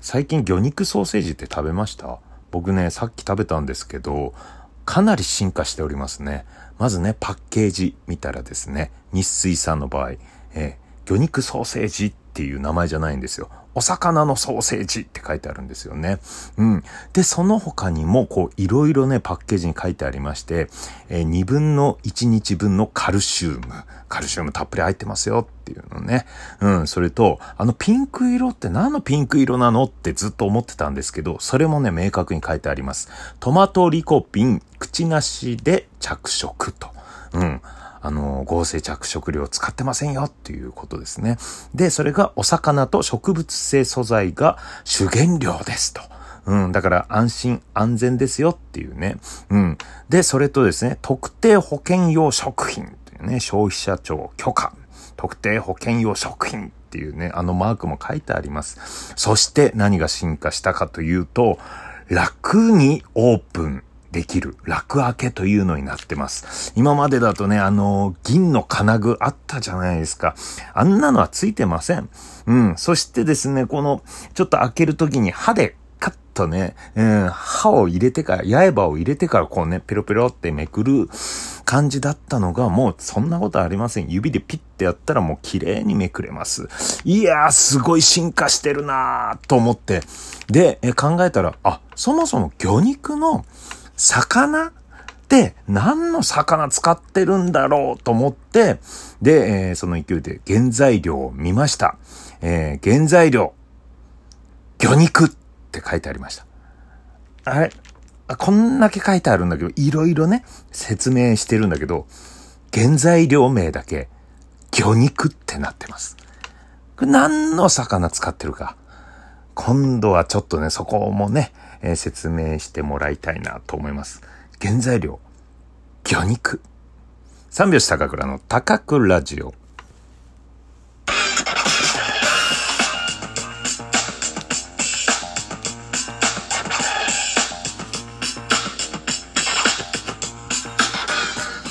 最近魚肉ソーセージって食べました？僕ね、さっき食べたんですけど、かなり進化しておりますね。まずね、パッケージ見たらですね、日水さんの場合、えー、魚肉ソーセージっていう名前じゃないんですよ。お魚のソーセージって書いてあるんですよね。うん。で、その他にも、こう、いろいろね、パッケージに書いてありまして、えー、2分の1日分のカルシウム。カルシウムたっぷり入ってますよっていうのね。うん。それと、あのピンク色って何のピンク色なのってずっと思ってたんですけど、それもね、明確に書いてあります。トマトリコピン、口なしで着色と。うん。あの、合成着色料を使ってませんよっていうことですね。で、それがお魚と植物性素材が主原料ですと。うん。だから安心安全ですよっていうね。うん。で、それとですね、特定保険用食品っていうね、消費者庁許可。特定保険用食品っていうね、あのマークも書いてあります。そして何が進化したかというと、楽にオープンできる楽開けというのになってます。今までだとね、あの、銀の金具あったじゃないですか。あんなのはついてません。うん。そしてですね、この、ちょっと開けるときに歯でカッとね、うん、歯を入れてから、刃を入れてからこうね、ペロペロってめくる感じだったのが、もうそんなことありません。指でピッてやったらもう綺麗にめくれます。いやー、すごい進化してるなーと思って。で、え考えたら、あ、そもそも魚肉の魚って何の魚使ってるんだろうと思って、で、えー、その勢いで原材料を見ました。えー、原材料、魚肉って書いてありました。あれこんだけ書いてあるんだけど、いろいろね、説明してるんだけど、原材料名だけ、魚肉ってなってます。これ何の魚使ってるか。今度はちょっとね、そこもね、えー、説明してもらいたいなと思います。原材料、魚肉。三拍子高倉の高倉ラジオ。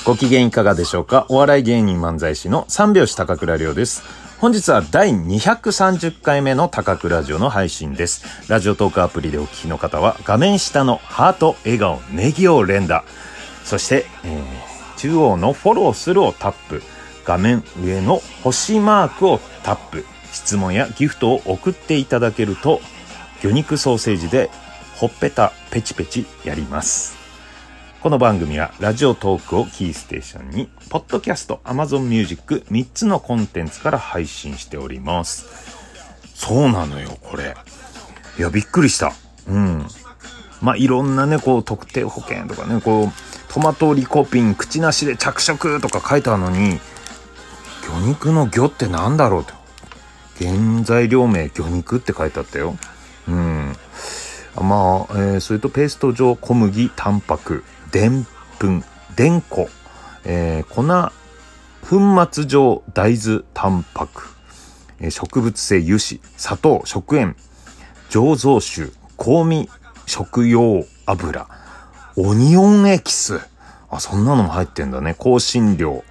ご機嫌いかがでしょうか？お笑い芸人漫才師の三拍子高倉涼です。本日は第230回目の高倉ラジオの配信です。ラジオトークアプリでお聞きの方は画面下のハート、笑顔、ネギを連打。そして、えー、中央のフォローするをタップ。画面上の星マークをタップ。質問やギフトを送っていただけると、魚肉ソーセージでほっぺたペチペチやります。この番組はラジオトークをキーステーションに、ポッドキャスト、アマゾンミュージック3つのコンテンツから配信しております。そうなのよ、これ。いや、びっくりした。うん。まあ、いろんなね、こう、特定保険とかね、こう、トマトリコピン、口なしで着色とか書いてあるのに、魚肉の魚ってなんだろうと。原材料名魚肉って書いてあったよ。うん。まあ、えー、それとペースト状小麦、タンパク、でんぷん、でんこ、えー、粉、粉末状大豆タンパク、えー、植物性油脂、砂糖、食塩、醸造酒、香味食用油、オニオンエキス。あ、そんなのも入ってんだね。香辛料、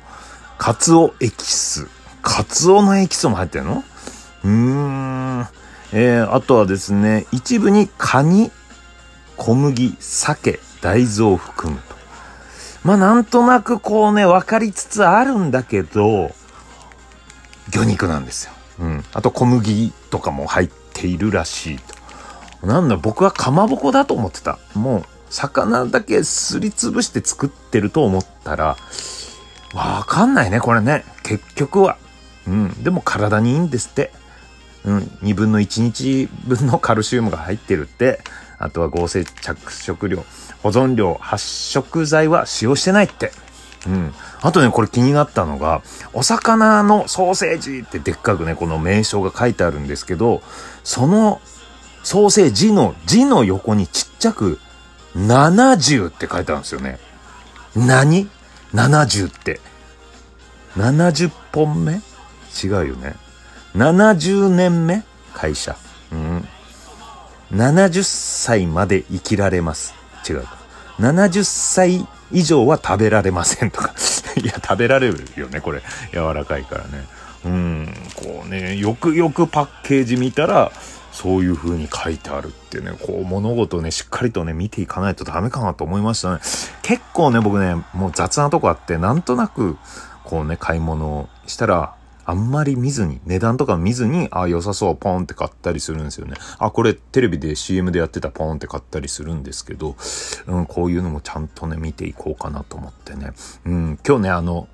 カツオエキス。カツオのエキスも入ってんの？うーん。えー、あとはですね、一部にカニ、小麦、鮭、大豆を含むと。まあなんとなくこうね、分かりつつあるんだけど、魚肉なんですよ。うん。あと小麦とかも入っているらしいと。なんだ、僕はかまぼこだと思ってた。もう、魚だけすりつぶして作ってると思ったら、わかんないね、これね。結局は。うん。でも体にいいんですって。うん。2分の1日分のカルシウムが入ってるって。あとは合成着色料。保存料、発色剤は使用してないって。うん。あとね、これ気になったのが、お魚のソーセージってでっかくね、この名称が書いてあるんですけど、そのソーセージの字の横にちっちゃく、70って書いてあるんですよね。何 ?70 って。70本目？違うよね。70年目？会社。70歳まで生きられます。違う。70歳以上は食べられませんとか いや、食べられるよね、これ。柔らかいからね。うん、こうね、よくよくパッケージ見たら、そういう風に書いてあるってね、こう物事をね、しっかりとね、見ていかないとダメかなと思いましたね。結構ね、僕ね、もう雑なとこあって、なんとなく、こうね、買い物をしたら、あんまり見ずに、値段とか見ずに、あ、良さそう、ポンって買ったりするんですよね。あ、これテレビで CM でやってたポンって買ったりするんですけど、うん、こういうのもちゃんとね、見ていこうかなと思ってね。うん、今日ね、あの、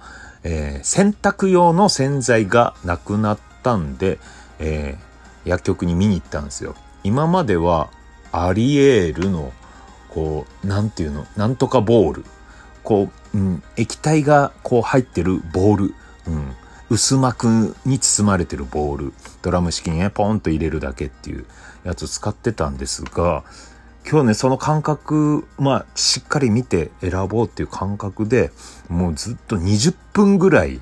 えー、洗濯用の洗剤がなくなったんで、えー、薬局に見に行ったんですよ。今までは、アリエールの、こう、なんていうの、なんとかボール。こう、うん、液体がこう入ってるボール。うん。薄膜に包まれてるボール、ドラム式に、ポンと入れるだけっていうやつを使ってたんですが、今日ね、その感覚、まあ、しっかり見て選ぼうっていう感覚で、もうずっと20分ぐらい、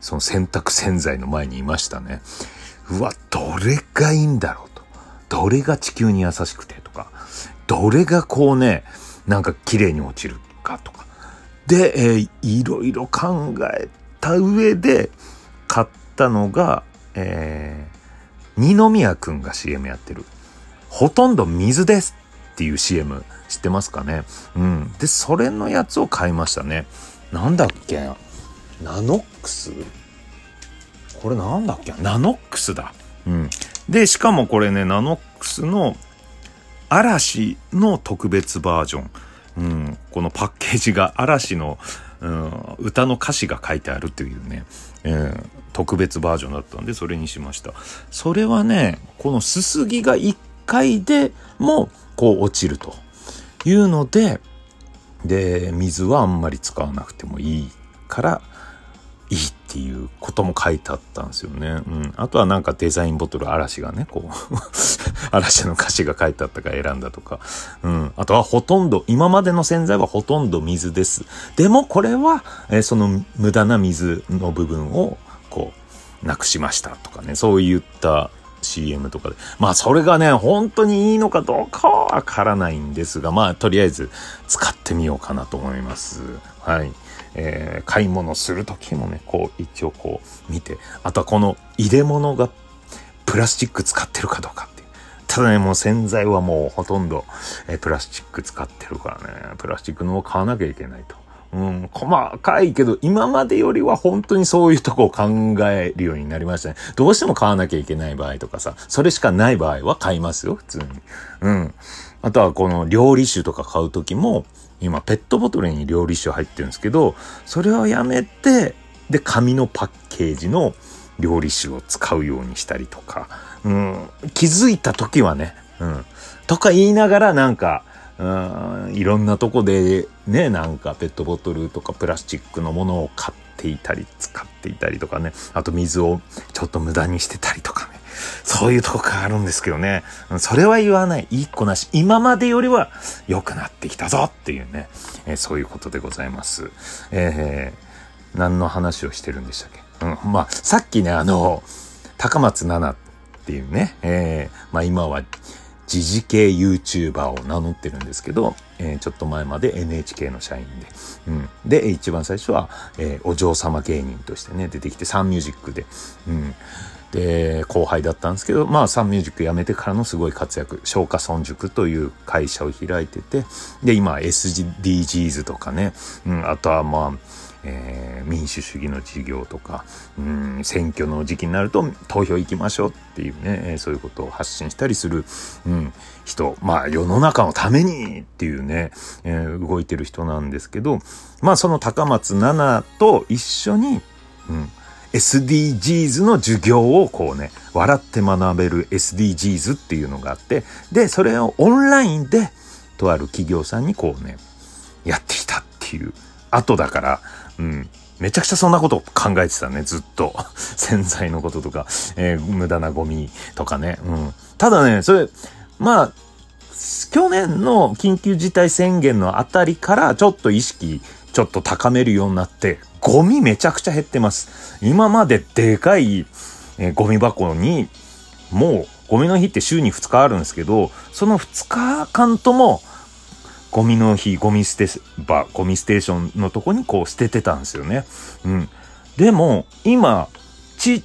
その洗濯洗剤の前にいましたね。うわ、どれがいいんだろうと。どれが地球に優しくてとか、どれがこうね、なんか綺麗に落ちるかとか。で、えー、いろいろ考えた上で、買ったのが、えー、二宮くんが CM やってる。ほとんど水ですっていう CM 知ってますかね？うん。で、それのやつを買いましたね。なんだっけ？ナノックス？これなんだっけ？ナノックスだ。うん。で、しかもこれね、ナノックスの嵐の特別バージョン。うん。このパッケージが嵐の、うん、歌の歌詞が書いてあるというね、えー、特別バージョンだったんで、それにしました。それはね、このすすぎが1回でも、こう落ちるというので、で、水はあんまり使わなくてもいいから、いいっていうことも書いてあったんですよね。うん。あとはなんかデザインボトル嵐がね、こう 嵐の歌詞が書いてあったから選んだとか。うん。あとはほとんど、今までの洗剤はほとんど水です。でもこれは、えー、その無駄な水の部分をこう、なくしましたとかね、そういった CM とかで。まあそれがね、本当にいいのかどうかはわからないんですが、まあとりあえず使ってみようかなと思います。はい。えー、買い物する時もね、こう一応こう見て、あとはこの入れ物がプラスチック使ってるかどうかっていう。ただね、もう洗剤はもうほとんど、えー、プラスチック使ってるからね、プラスチックのを買わなきゃいけないと。うん、細かいけど、今までよりは本当にそういうとこを考えるようになりましたね。どうしても買わなきゃいけない場合とかさ、それしかない場合は買いますよ、普通に。うん。あとはこの料理酒とか買うときも、今ペットボトルに料理酒入ってるんですけど、それをやめて、で、紙のパッケージの料理酒を使うようにしたりとか、うん、気づいた時はね、うん、とか言いながらなんか、うん、いろんなとこでね、なんかペットボトルとかプラスチックのものを買っていたり、使っていたりとかね、あと水をちょっと無駄にしてたりとかね。そういうとこがあるんですけどね。それは言わない。一個なし。今までよりは良くなってきたぞっていうね。えー、そういうことでございます。えー、何の話をしてるんでしたっけ？うん。まあ、さっきね、あの、高松菜奈っていうね、えー、まあ今は時事系 YouTuber を名乗ってるんですけど、えー、ちょっと前まで NHK の社員で。うん。で、一番最初は、えー、お嬢様芸人としてね、出てきてサンミュージックで。うん。で、後輩だったんですけど、まあ、サンミュージック辞めてからのすごい活躍、松下村塾という会社を開いてて、で、今、SDGs とかね、うん、あとはまあ、えー、民主主義の授業とか、うん、選挙の時期になると投票行きましょうっていうね、そういうことを発信したりする、うん、人、まあ世の中のためにっていうね、えー、動いてる人なんですけど、まあその高松菜奈と一緒に、うん、SDGs の授業をこうね、笑って学べる SDGs っていうのがあって、で、それをオンラインで、とある企業さんにこうね、やっていたっていう後だから、うん。めちゃくちゃそんなこと考えてたね、ずっと。洗剤のこととか、えー、無駄なゴミとかね。うん。ただね、それ、まあ、去年の緊急事態宣言のあたりからちょっと意識ちょっと高めるようになって、ゴミめちゃくちゃ減ってます。今まででかい、えー、ゴミ箱に、もうゴミの日って週に2日あるんですけど、その2日間ともゴミの日、ゴミ捨て場、ゴミステーションのとこにこう捨ててたんですよね。うん。でも、今、ちっ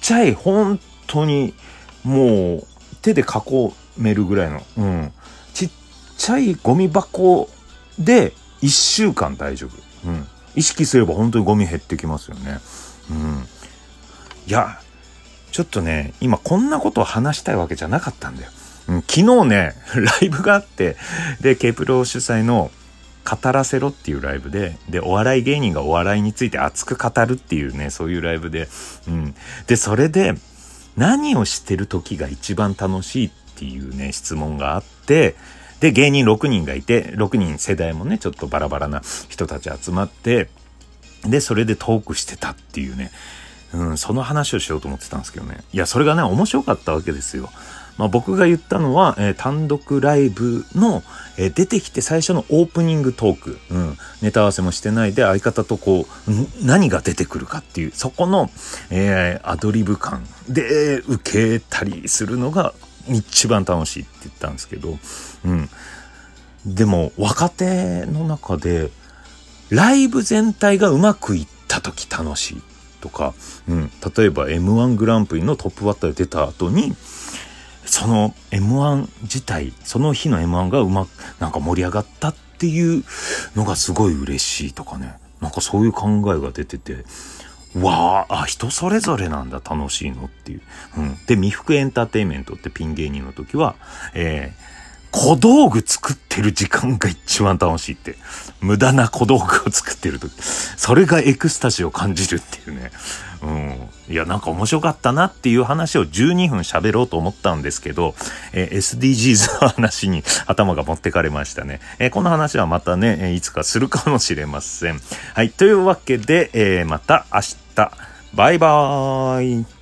ちゃい、本当に、もう、手で囲めるぐらいの、うん。ちっちゃいゴミ箱で1週間大丈夫。うん。意識すれば本当にゴミ減ってきますよね。うん。いや、ちょっとね、今こんなことを話したいわけじゃなかったんだよ。昨日ね、ライブがあって、で、K プロ主催の語らせろっていうライブで、で、お笑い芸人がお笑いについて熱く語るっていうね、そういうライブで、うん。で、それで、何をしてる時が一番楽しいっていうね、質問があって、で、芸人6人がいて、6人世代もね、ちょっとバラバラな人たち集まって、で、それでトークしてたっていうね、うん、その話をしようと思ってたんですけどね。いや、それがね、面白かったわけですよ。まあ、僕が言ったのは、えー、単独ライブの、えー、出てきて最初のオープニングトーク、うん、ネタ合わせもしてないで相方とこう、何が出てくるかっていう、そこの、えー、アドリブ感。で受けたりするのが一番楽しいって言ったんですけど、うん。でも、若手の中で、ライブ全体がうまくいった時楽しいとか、うん。例えば M1 グランプリのトップバッターで出た後に、その M1 自体、その日の M1 がうまく、なんか盛り上がったっていうのがすごい嬉しいとかね。なんかそういう考えが出てて、わあ、あ、人それぞれなんだ、楽しいのっていう。うん。で、未服エンターテインメントってピン芸人の時は、えー、小道具作ってる時間が一番楽しいって。無駄な小道具を作ってる時。それがエクスタシーを感じるっていうね。うん。いや、なんか面白かったなっていう話を12分喋ろうと思ったんですけど、え、SDGs の話に頭が持ってかれましたね。え、この話はまたね、いつかするかもしれません。はい。というわけで、えー、また明日。バイバーイ。